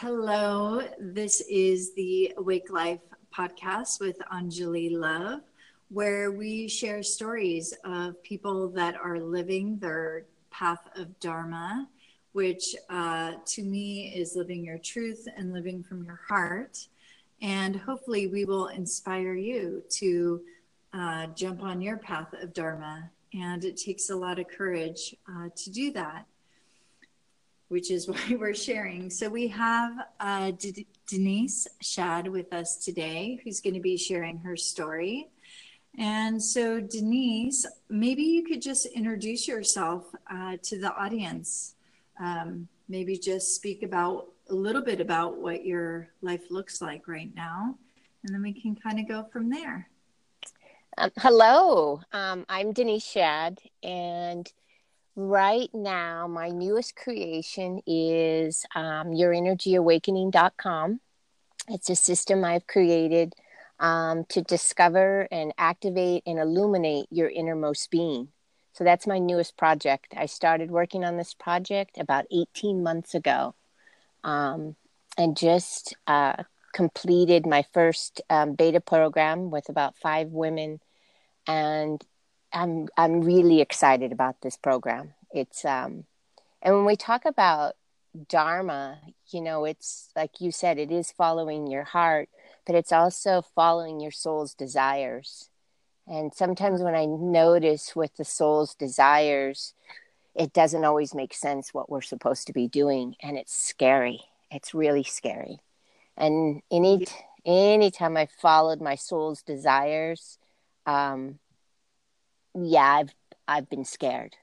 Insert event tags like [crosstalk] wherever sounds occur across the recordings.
hello. This is the Awake Life podcast with Anjali Love, where we share stories of people that are living their path of Dharma, which uh, to me is living your truth and living from your heart. And hopefully, we will inspire you to uh, jump on your path of Dharma. And it takes a lot of courage uh, to do that which is [laughs] why we're sharing. So we have uh, D- Denise Shaad with us today, who's going to be sharing her story. And so, Denise, maybe you could just introduce yourself uh, to the audience. Um, maybe just speak about a little bit about what your life looks like right now, and then we can kind of go from there. Um, hello, um, I'm Denise Shaad, and right now my newest creation is um, yourenergyawakening.com it's a system i've created um, to discover and activate and illuminate your innermost being. So that's my newest project. I started working on this project about 18 months ago um, and just uh, completed my first um, beta program with about five women and I'm I'm really excited about this program. It's um, and when we talk about dharma, you know, it's like you said, it is following your heart, but it's also following your soul's desires. And sometimes when I notice with the soul's desires, it doesn't always make sense what we're supposed to be doing, and it's scary. It's really scary. And any anytime I followed my soul's desires, um, yeah, I've I've been scared.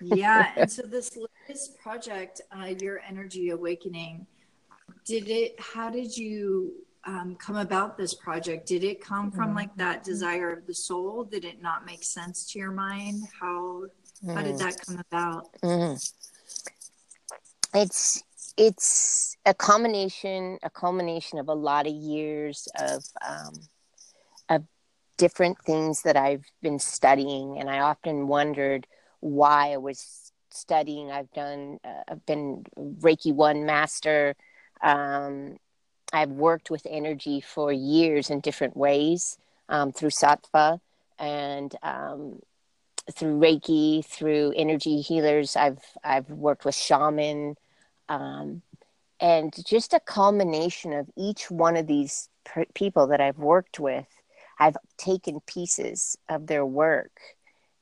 yeah, [laughs] and so this latest project, uh, your energy awakening, did it? How did you um, come about this project? Did it come from like that mm-hmm. desire of the soul? Did it not make sense to your mind? How how did that come about? Mm. It's it's a combination a culmination of a lot of years of um, of different things that I've been studying, and I often wondered why I was studying. I've done, uh, I've been Reiki One Master. Um, I've worked with energy for years in different ways um, through Sattva and um, through Reiki, through energy healers. I've I've worked with shaman, um, and just a culmination of each one of these per- people that I've worked with I've taken pieces of their work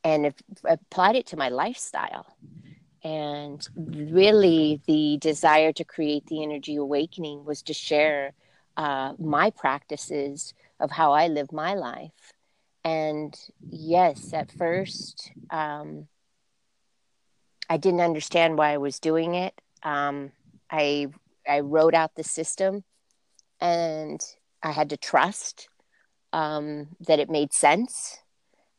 and applied it to my lifestyle. And really, the desire to create the energy awakening was to share uh, my practices of how I live my life. And yes, at first, um, I didn't understand why I was doing it. Um, I I wrote out the system, and I had to trust um, that it made sense.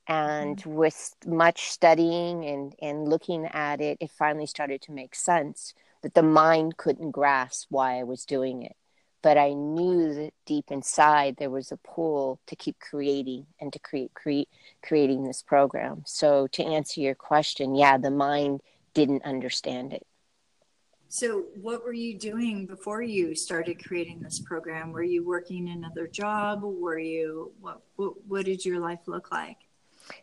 And mm-hmm. with much studying and, and looking at it, it finally started to make sense that the mind couldn't grasp why I was doing it. But I knew that deep inside there was a pull to keep creating and to create, create creating this program. So to answer your question, yeah, the mind didn't understand it. So, what were you doing before you started creating this program? Were you working another job? Were you what? What, what did your life look like?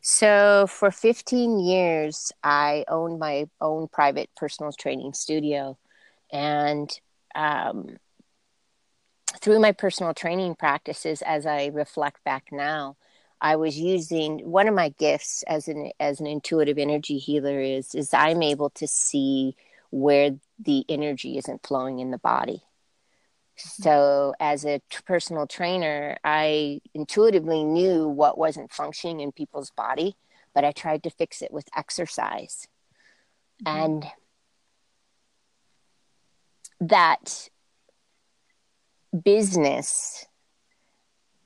So, for 15 years, I owned my own private personal training studio, and um, through my personal training practices, as I reflect back now, I was using one of my gifts as an as an intuitive energy healer is is I'm able to see where the energy isn't flowing in the body. So, as a t- personal trainer, I intuitively knew what wasn't functioning in people's body, but I tried to fix it with exercise. Mm-hmm. And that business,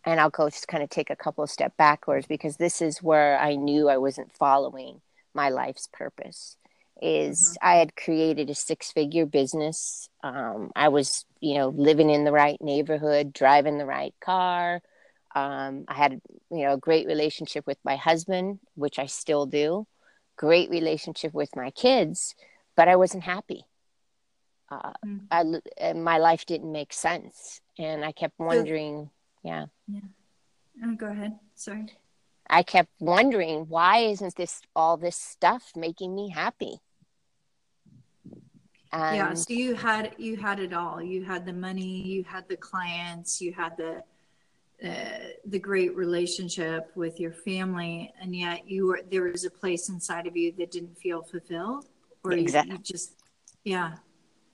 and I'll go just kind of take a couple of step backwards because this is where I knew I wasn't following my life's purpose is mm-hmm. I had created a six figure business. Um, I was, you know, living in the right neighborhood, driving the right car. Um, I had, you know, a great relationship with my husband, which I still do. Great relationship with my kids, but I wasn't happy. uh, mm. I, my life didn't make sense, and I kept wondering, so, yeah, yeah. Oh, go ahead. Sorry. I kept wondering why isn't this all this stuff making me happy? And yeah, so you had you had it all. You had the money, you had the clients, you had the uh, the great relationship with your family, and yet you were there was a place inside of you that didn't feel fulfilled, or exactly. you, you just yeah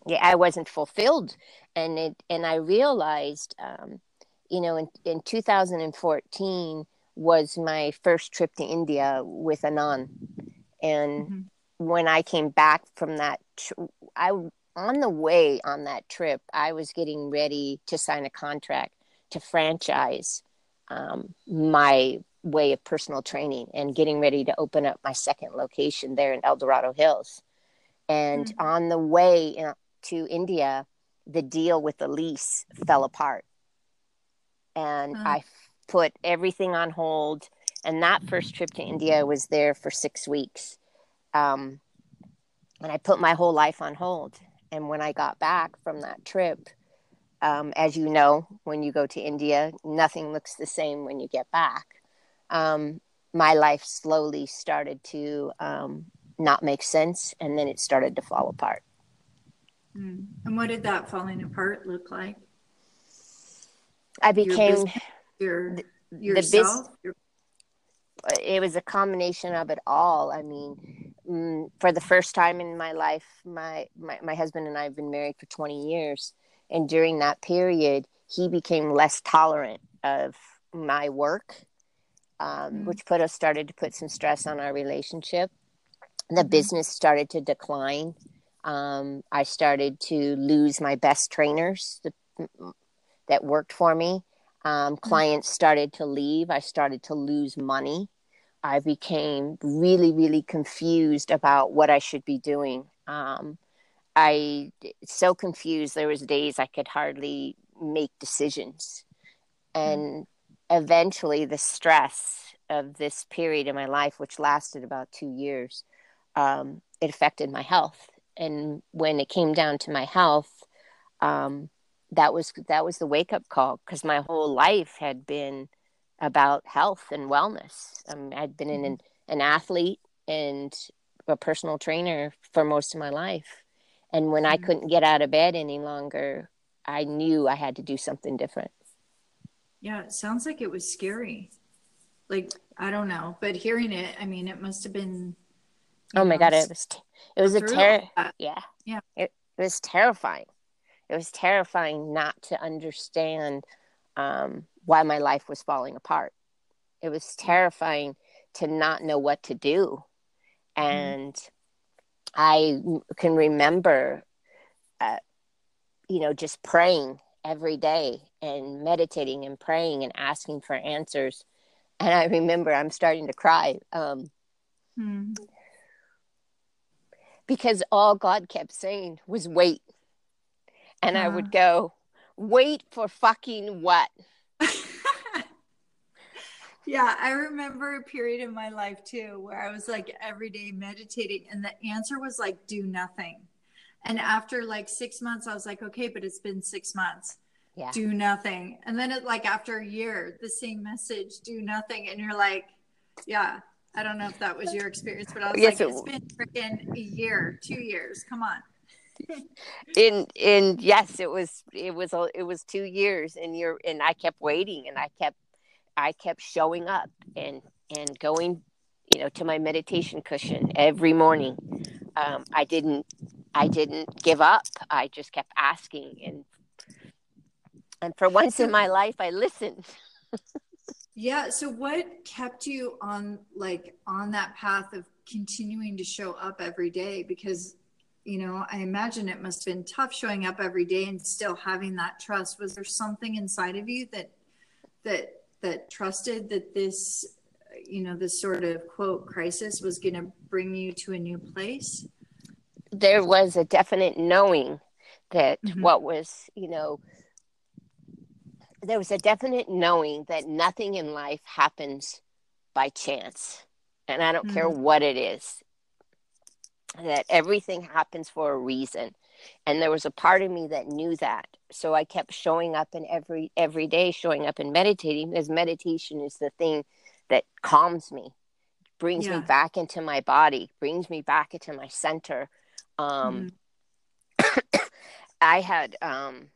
yeah I wasn't fulfilled, and it and I realized, um, you know, in in 2014 was my first trip to India with Anand, and mm-hmm. when I came back from that, I on the way on that trip, I was getting ready to sign a contract to franchise um, my way of personal training and getting ready to open up my second location there in El Dorado Hills. And mm-hmm. on the way in, to India, the deal with the lease fell apart. And mm-hmm. I put everything on hold. And that first trip to India, I was there for six weeks. Um, and I put my whole life on hold. And when I got back from that trip, um, as you know, when you go to India, nothing looks the same when you get back. Um, my life slowly started to um, not make sense, and then it started to fall apart. Mm. And what did that falling apart look like? I became your, your yourself. The biz- it was a combination of it all. I mean, mm, for the first time in my life, my, my my husband and I have been married for twenty years, and during that period, he became less tolerant of my work, um, mm which put us started to put some stress on our relationship. The mm business started to decline. Um, I started to lose my best trainers that worked for me. Um, mm-hmm. clients started to leave. I started to lose money. I became really, really confused about what I should be doing. Um, I so confused. There was days I could hardly make decisions, and eventually, the stress of this period in my life, which lasted about two years, um, it affected my health. And when it came down to my health, um, that was that was the wake up call because my whole life had been about health and wellness. Um, I'd been mm-hmm. an an athlete and a personal trainer for most of my life, and when mm-hmm. I couldn't get out of bed any longer, I knew I had to do something different. Yeah, it sounds like it was scary. Like I don't know, but hearing it, I mean, it must have been. Oh my know, god! It was it was a terror. Yeah, yeah. It, it was terrifying it was terrifying not to understand um, why my life was falling apart. It was terrifying to not know what to do. Mm-hmm. And mm. I can remember, uh, you know, just praying every day and meditating and praying and asking for answers. And I remember I'm starting to cry um, mm. because all God kept saying was wait, and I would go, wait for fucking what? Yeah, I remember a period in my life too where I was like every day meditating, and the answer was like, do nothing. And after like six months, I was like, okay, but it's been six months. Yeah. Do nothing. And then it like after a year, the same message, do nothing. And you're like, yeah, I don't know if that was your experience, but I was yes, like, it it's been freaking a year, two years. Come on [laughs] in in yes it was it was a, it was two years and you're and i kept waiting and i kept i kept showing up and and going you know to my meditation cushion every morning. Um, i didn't i didn't give up. I just kept asking. And and for once in my life i listened. Yeah so what kept you on like on that path of continuing to show up every day? Because you know, I imagine it must have been tough showing up every day and still having that trust. Was there something inside of you that that that trusted that this, you know, this sort of quote crisis was going to bring you to a new place? There was a definite knowing that mm-hmm. what was, you know, there was a definite knowing that nothing in life happens by chance. And I don't mm-hmm. care what it is that everything happens for a reason and there was a part of me that knew that so i kept showing up and every every day showing up and meditating because meditation is the thing that calms me brings yeah. me back into my body brings me back into my center um mm-hmm. [coughs] i had um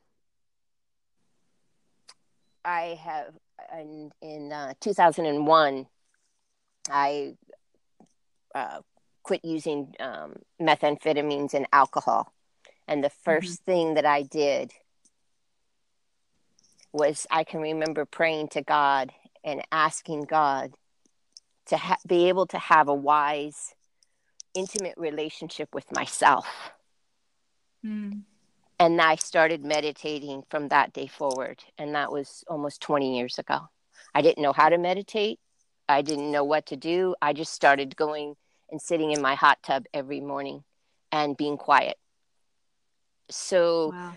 i have in in uh, 2001 i uh, quit using um, methamphetamines and alcohol. And the 1st mm-hmm. thing that I did was I can remember praying to God and asking God to ha- be able to have a wise, intimate relationship with myself. Mm. And I started meditating from that day forward. And that was almost 20 years ago. I didn't know how to meditate. I didn't know what to do. I just started going and sitting in my hot tub every morning and being quiet. So wow.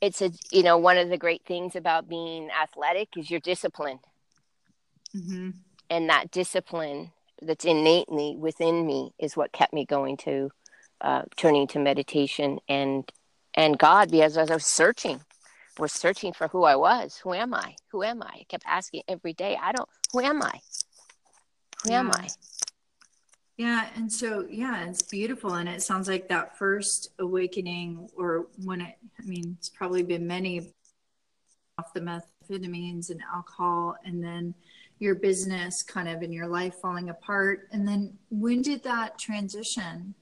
it's a you know one of the great things about being athletic is your discipline. Mm-hmm. And that discipline that's innately within me is what kept me going to uh, turning to meditation and and God because as I was searching was searching for who I was. Who am I? Who am I? I kept asking every day, I don't, who am I? Who yeah. am I? Yeah. And so, yeah, it's beautiful. And it sounds like that first awakening, or when it, I mean, it's probably been many off the methamphetamines and alcohol, and then your business kind of in your life falling apart. And then when did that transition?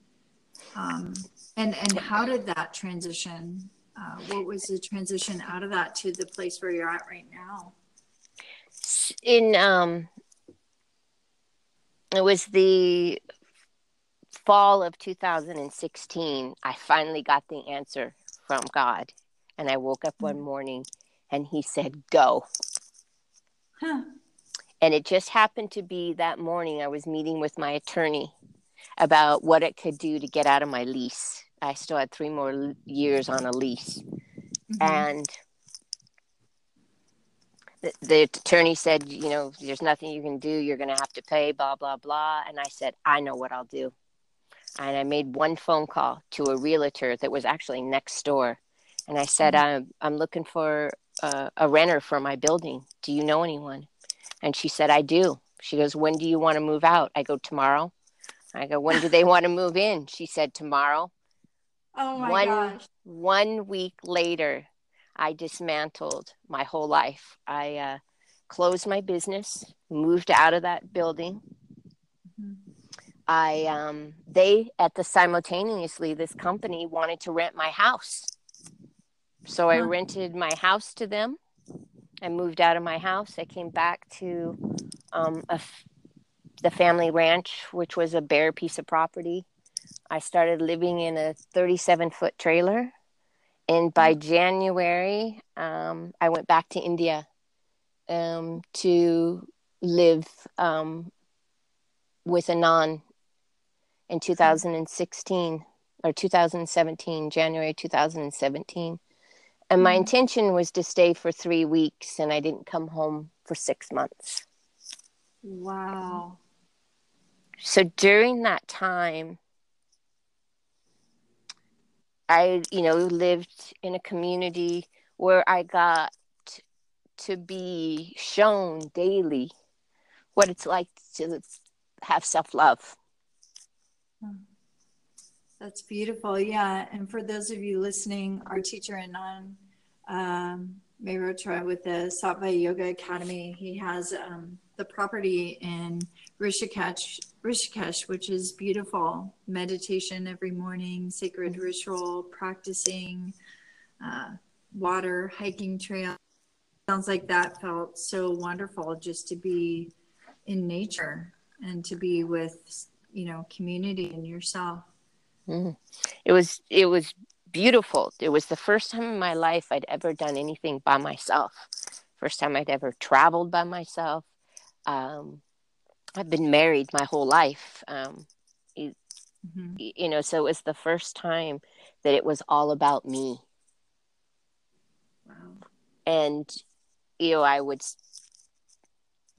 Um, and, and how did that transition? Uh, what was the transition out of that to the place where you're at right now? In um, it was the fall of 2016 i finally got the answer from god and i woke up one mm. morning and he said go huh. and it just happened to be that morning i was meeting with my attorney about what it could do to get out of my lease i still had three more years on a lease mm-hmm. and the, attorney said, you know, there's nothing you can do. You're going to have to pay, blah, blah, blah. And I said, I know what I'll do. And I made one phone call to a realtor that was actually next door. And I said, mm-hmm. I'm, I'm looking for a, a renter for my building. Do you know anyone? And she said, I do. She goes, When do you want to move out? I go, Tomorrow. I go, When do they want to move in? She said, Tomorrow. [laughs] Oh my one, gosh. One week later, I dismantled my whole life. I uh, closed my business, moved out of that building. Mm-hmm. I um, they at the simultaneously this company wanted to rent my house, so. I rented my house to them. I moved out of my house. I came back to um, the family ranch, which was a bare piece of property. I started living in a 37 foot trailer and by January, um, I went back to India um, to live um, with Anand in 2016 or 2017, January 2017. And my mm-hmm. intention was to stay for three weeks, and I didn't come home for six months. Wow. So during that time, I, you know, lived in a community where I got to be shown daily what it's like to have self love. That's beautiful. Yeah. And for those of you listening, our teacher Anand um, Mehrotra with the Sattva Yoga Academy, he has um, the property in Rishikesh, Rishikesh, which is beautiful. Meditation every morning, sacred ritual, practicing, uh, water, hiking trail. Sounds like that felt so wonderful just to be in nature and to be with, you know, community and yourself. Mm. It was it was beautiful. It was the first time in my life I'd ever done anything by myself. First time I'd ever traveled by myself um, I've been married my whole life. Um, you, mm-hmm. you know, so it was the first time that it was all about me. Wow. And, you know, I would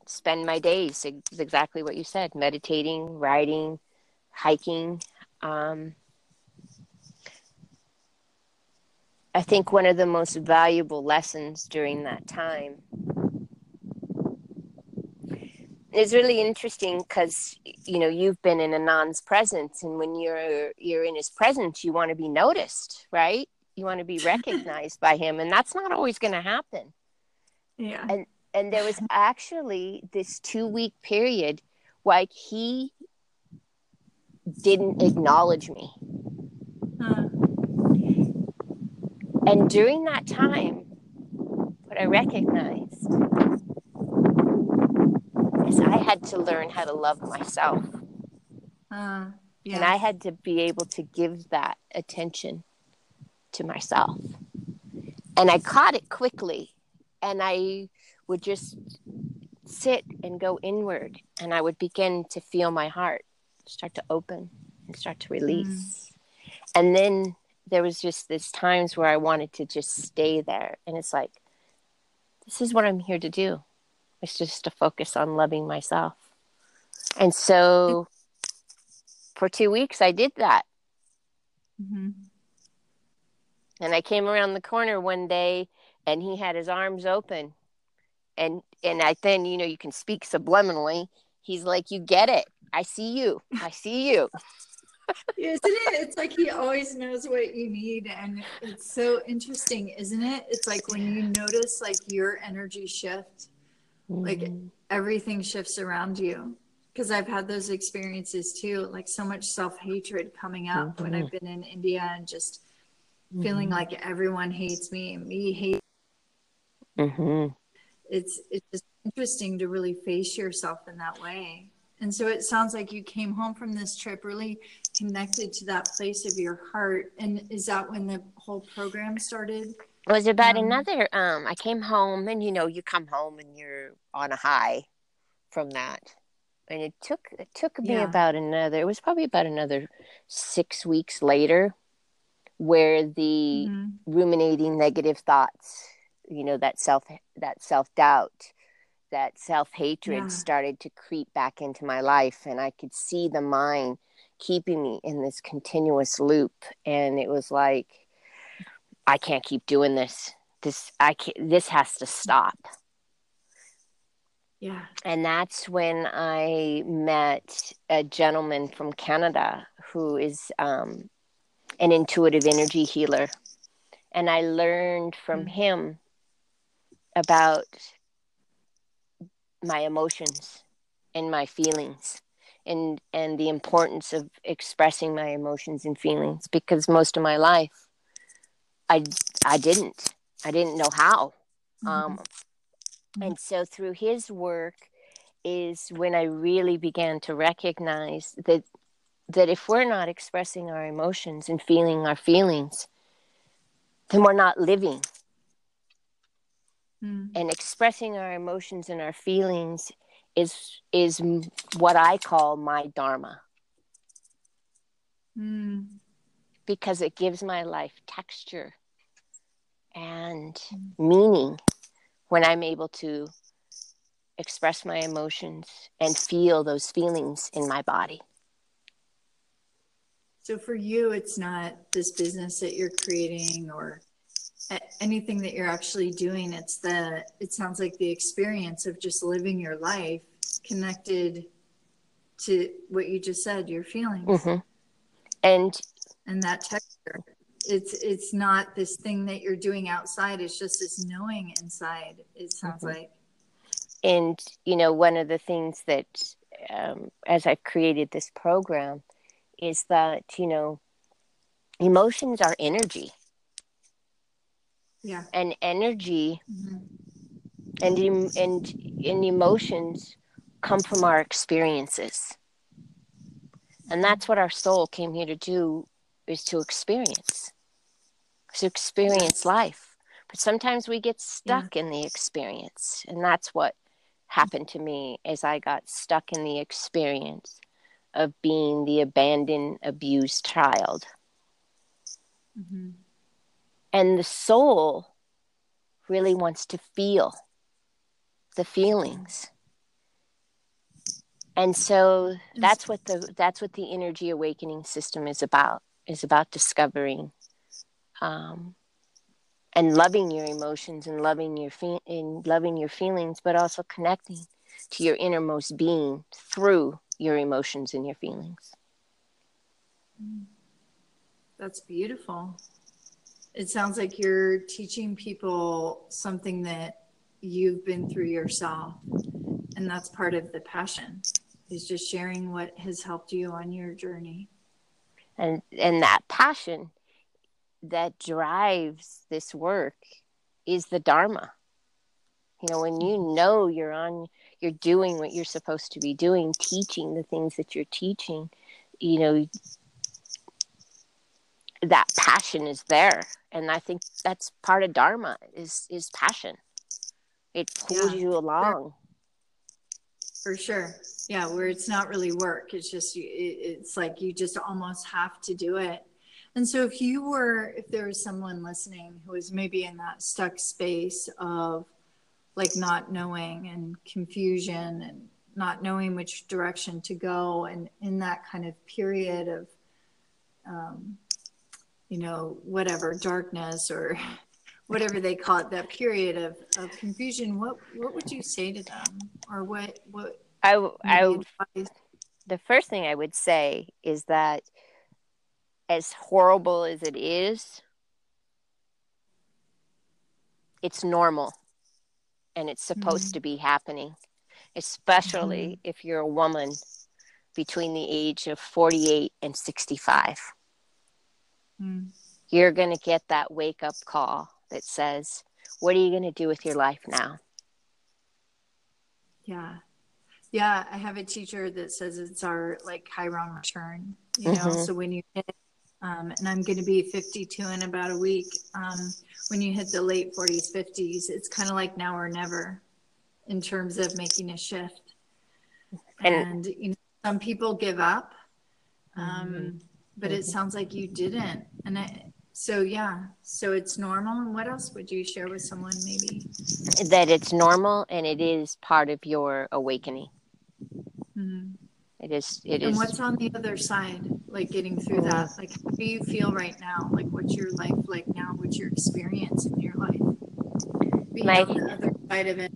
spend my days exactly what you said meditating, writing, hiking. um, I think one of the most valuable lessons during that time is really interesting because you know you've been in Anand's presence, and when you're you're in his presence, you want to be noticed, right? You want to be [laughs] recognized by him, and that's not always going to happen. Yeah. And and there was actually this two week period, like he didn't acknowledge me. Uh, And during that time, what I recognized I had to learn how to love myself. uh, yeah. And I had to be able to give that attention to myself. And I caught it quickly. And I would just sit and go inward. And I would begin to feel my heart start to open and start to release. And then there was just this times where I wanted to just stay there. And it's like, this is what I'm here to do. It's just to focus on loving myself. And so for two weeks, I did that. hmm And I came around the corner one day and he had his arms open. And and I then, you know, you can speak subliminally. He's like, You get it. I see you. I see you. Isn't it? It's like he always knows what you need. And it's so interesting, isn't it? It's like when you notice like your energy shift, like Mhm. everything shifts around you. Because I've had those experiences too, like so much self hatred coming up when I've been in India and just feeling like everyone hates me and me hate. Mhm. It's it's just interesting to really face yourself in that way. And so it sounds like you came home from this trip really connected to that place of your heart. And is that when the whole program started? Was about Um, another um I came home and you know, you come home and you're on a high from that. And it took it took me Yeah. about another it was probably about another six weeks later where the Mhm. ruminating negative thoughts you know that self that self-doubt that self-hatred Yeah. started to creep back into my life and i could see the mind keeping me in this continuous loop and it was like i can't keep doing this this i can't this has to stop Yeah. and that's when I met a gentleman from Canada who is um, an intuitive energy healer. And I learned from Mm. him about my emotions and my feelings and, and the importance of expressing my emotions and feelings because most of my life I, I didn't. I didn't know how. Um, and so through his work is when I really began to recognize that that if we're not expressing our emotions and feeling our feelings, then we're not living. Mm. And expressing our emotions and our feelings is is what I call my dharma Mm. Because it gives my life texture and meaning when I'm able to express my emotions and feel those feelings in my body. So for you, it's not this business that you're creating or anything that you're actually doing. It's the, it sounds like the experience of just living your life connected to what you just said, your feelings hmm And and that texture. It's, it's not this thing that you're doing outside. It's just this knowing inside. It sounds Mhm. like. and you know one of the things that um, as i've created this program is that you know emotions are energy Yeah. and energy Mhm. and em- and and emotions come from our experiences and that's what our soul came here to do is to experience to experience life. But sometimes we get stuck in the experience and that's what happened to me as i got stuck in the experience of being the abandoned abused child. Mhm. and the soul really wants to feel the feelings. And so that's what the that's what the energy awakening system is about is about discovering um, and loving your emotions and loving your fe- and loving your feelings but also connecting to your innermost being through your emotions and your feelings. That's beautiful. It sounds like you're teaching people something that you've been through yourself and that's part of the passion is just sharing what has helped you on your journey and and that passion that drives this work is the dharma. You know when you know you're on you're doing what you're supposed to be doing teaching the things that you're teaching you know that passion is there. And i think that's part of dharma is is passion. It pulls yeah, you along for sure. Yeah where it's not really work it's just it's like you just almost have to do it. And so if you were if there was someone listening who was maybe in that stuck space of like not knowing and confusion and not knowing which direction to go and in that kind of period of um, you know whatever darkness or whatever they call it that period of, of confusion what what would you say to them or what what I, I, the first thing I would say is that as horrible as it is, it's normal and it's supposed mm-hmm. to be happening, especially mm-hmm. if you're a woman between the age of 48 and 65. Mm. You're going to get that wake up call that says, What are you going to do with your life now? Yeah. Yeah, I have a teacher that says it's our like Chiron return, you know. Mm-hmm. So when you hit, um, and I'm going to be 52 in about a week. Um, when you hit the late 40s, 50s, it's kind of like now or never in terms of making a shift. And, and you know, some people give up, um, mm-hmm. but it sounds like you didn't. And I, so yeah, so it's normal. And what else would you share with someone maybe? That it's normal and it is part of your awakening. Mm-hmm. It is. It and is. what's on the other side? Like getting through that. Like, how do you feel right now? Like, what's your life like now? What's your experience in your life? Being my, on the other side of it.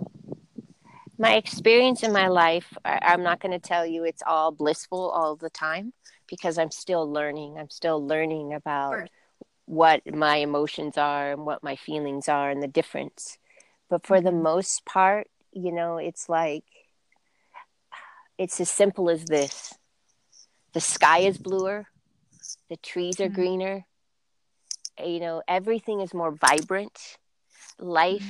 My experience in my life, I, I'm not going to tell you it's all blissful all the time because I'm still learning. I'm still learning about what my emotions are and what my feelings are and the difference. But for the mm-hmm. most part, you know, it's like it's as simple as this the sky is bluer, the trees are mm-hmm. greener, you know, everything is more vibrant. Life,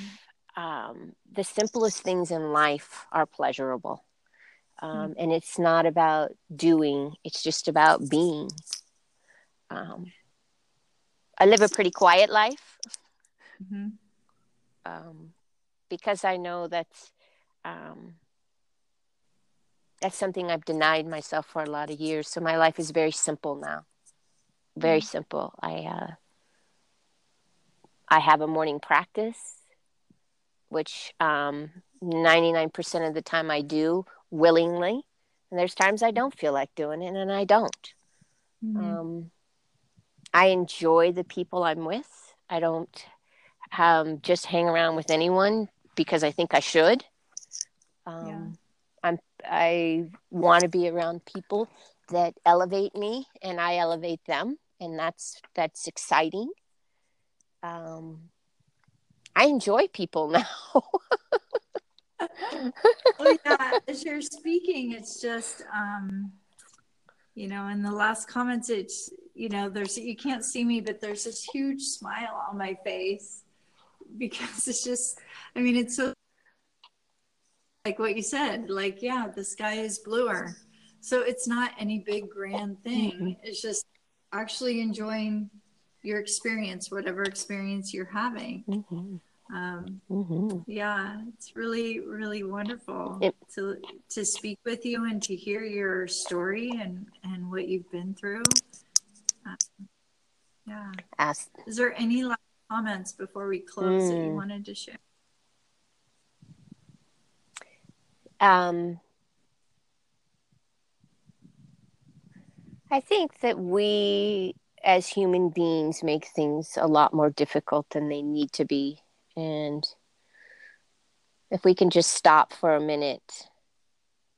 mm-hmm. um, the simplest things in life are pleasurable. Um. And it's not about doing, it's just about being. Um, I live a pretty quiet life mm-hmm. um, because I know that um, that's something I've denied myself for a lot of years. So my life is very simple now. Very mm-hmm. simple. I uh, I have a morning practice, which um, 99% of the time I do willingly. And there's times I don't feel like doing it, and I don't. Mm-hmm. Um, I enjoy the people I'm with. I don't um, just hang around with anyone because I think I should. Um, yeah. I'm I want to be around people that elevate me and I elevate them, and that's that's exciting. Um, I enjoy people [laughs] now. oh yeah, as you're speaking, it's just um, you know, in the last comments, it's you know, there's you can't see me, but there's this huge smile on my face [laughs] because it's just, I mean, it's so like what you said, like, yeah, the sky is bluer. So it's not any big grand thing. Mm-hmm. It's just actually enjoying your experience, whatever experience you're having. Mm-hmm. Um, mm-hmm. Yeah, it's really, really wonderful it, to to speak with you and to hear your story and and what you've been through. Um, yeah. Ask. Is there any last comments before we close mm. that you mm. wanted to share? um, I think that we as human beings make things a lot more difficult than they need to be. And if we can just stop for a minute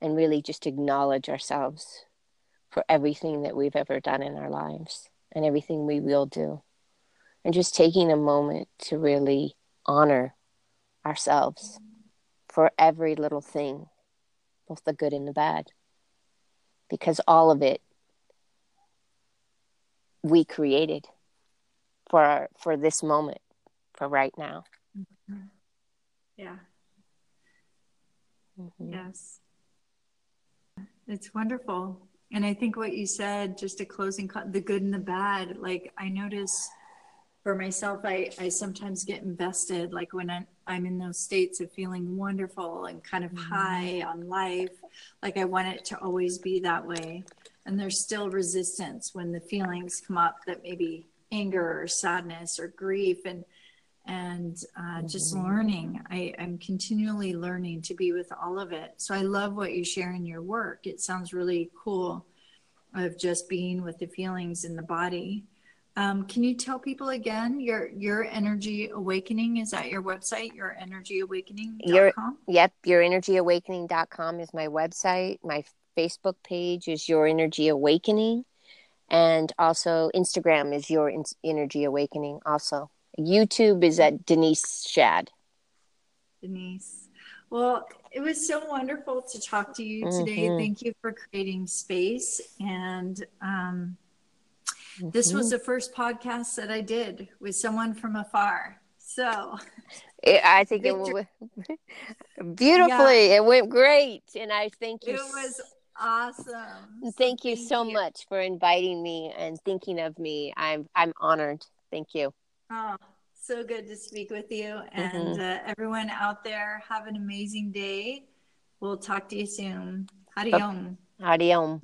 and really just acknowledge ourselves for everything that we've ever done in our lives and everything we will do, and just taking a moment to really honor ourselves for every little thing, both the good and the bad, because all of it we created for our, for this moment, for right now. Yeah. Mm-hmm. Yes. It's wonderful. And I think what you said, just a closing, the good and the bad, like I notice for myself, I, I sometimes get invested, like when I'm in those states of feeling wonderful and kind of mm-hmm. high on life, like I want it to always be that way. And there's still resistance when the feelings come up that maybe anger or sadness or grief and and uh, mm-hmm. just learning. I, I'm continually learning to be with all of it. So I love what you share in your work. It sounds really cool of just being with the feelings in the body. Um, can you tell people again your your energy awakening is that your website your energy awakening your yep your energy awakening.com is my website my facebook page is your energy awakening and also instagram is your energy awakening also YouTube is at Denise Shaad. Denise. Well, it was so wonderful to talk to you today. Mm-hmm. Thank you for creating space. And um, mm-hmm. this was the first podcast that I did with someone from afar. So it, I think it went [laughs] beautifully. Yeah. It went great. And I thank you. It was awesome. Thank you so you. much for inviting me and thinking of me. I'm I'm honored. Thank you. Oh, so good to speak with you. And mm-hmm. uh, everyone out there, have an amazing day. We'll talk to you soon. Hariom. Hariom.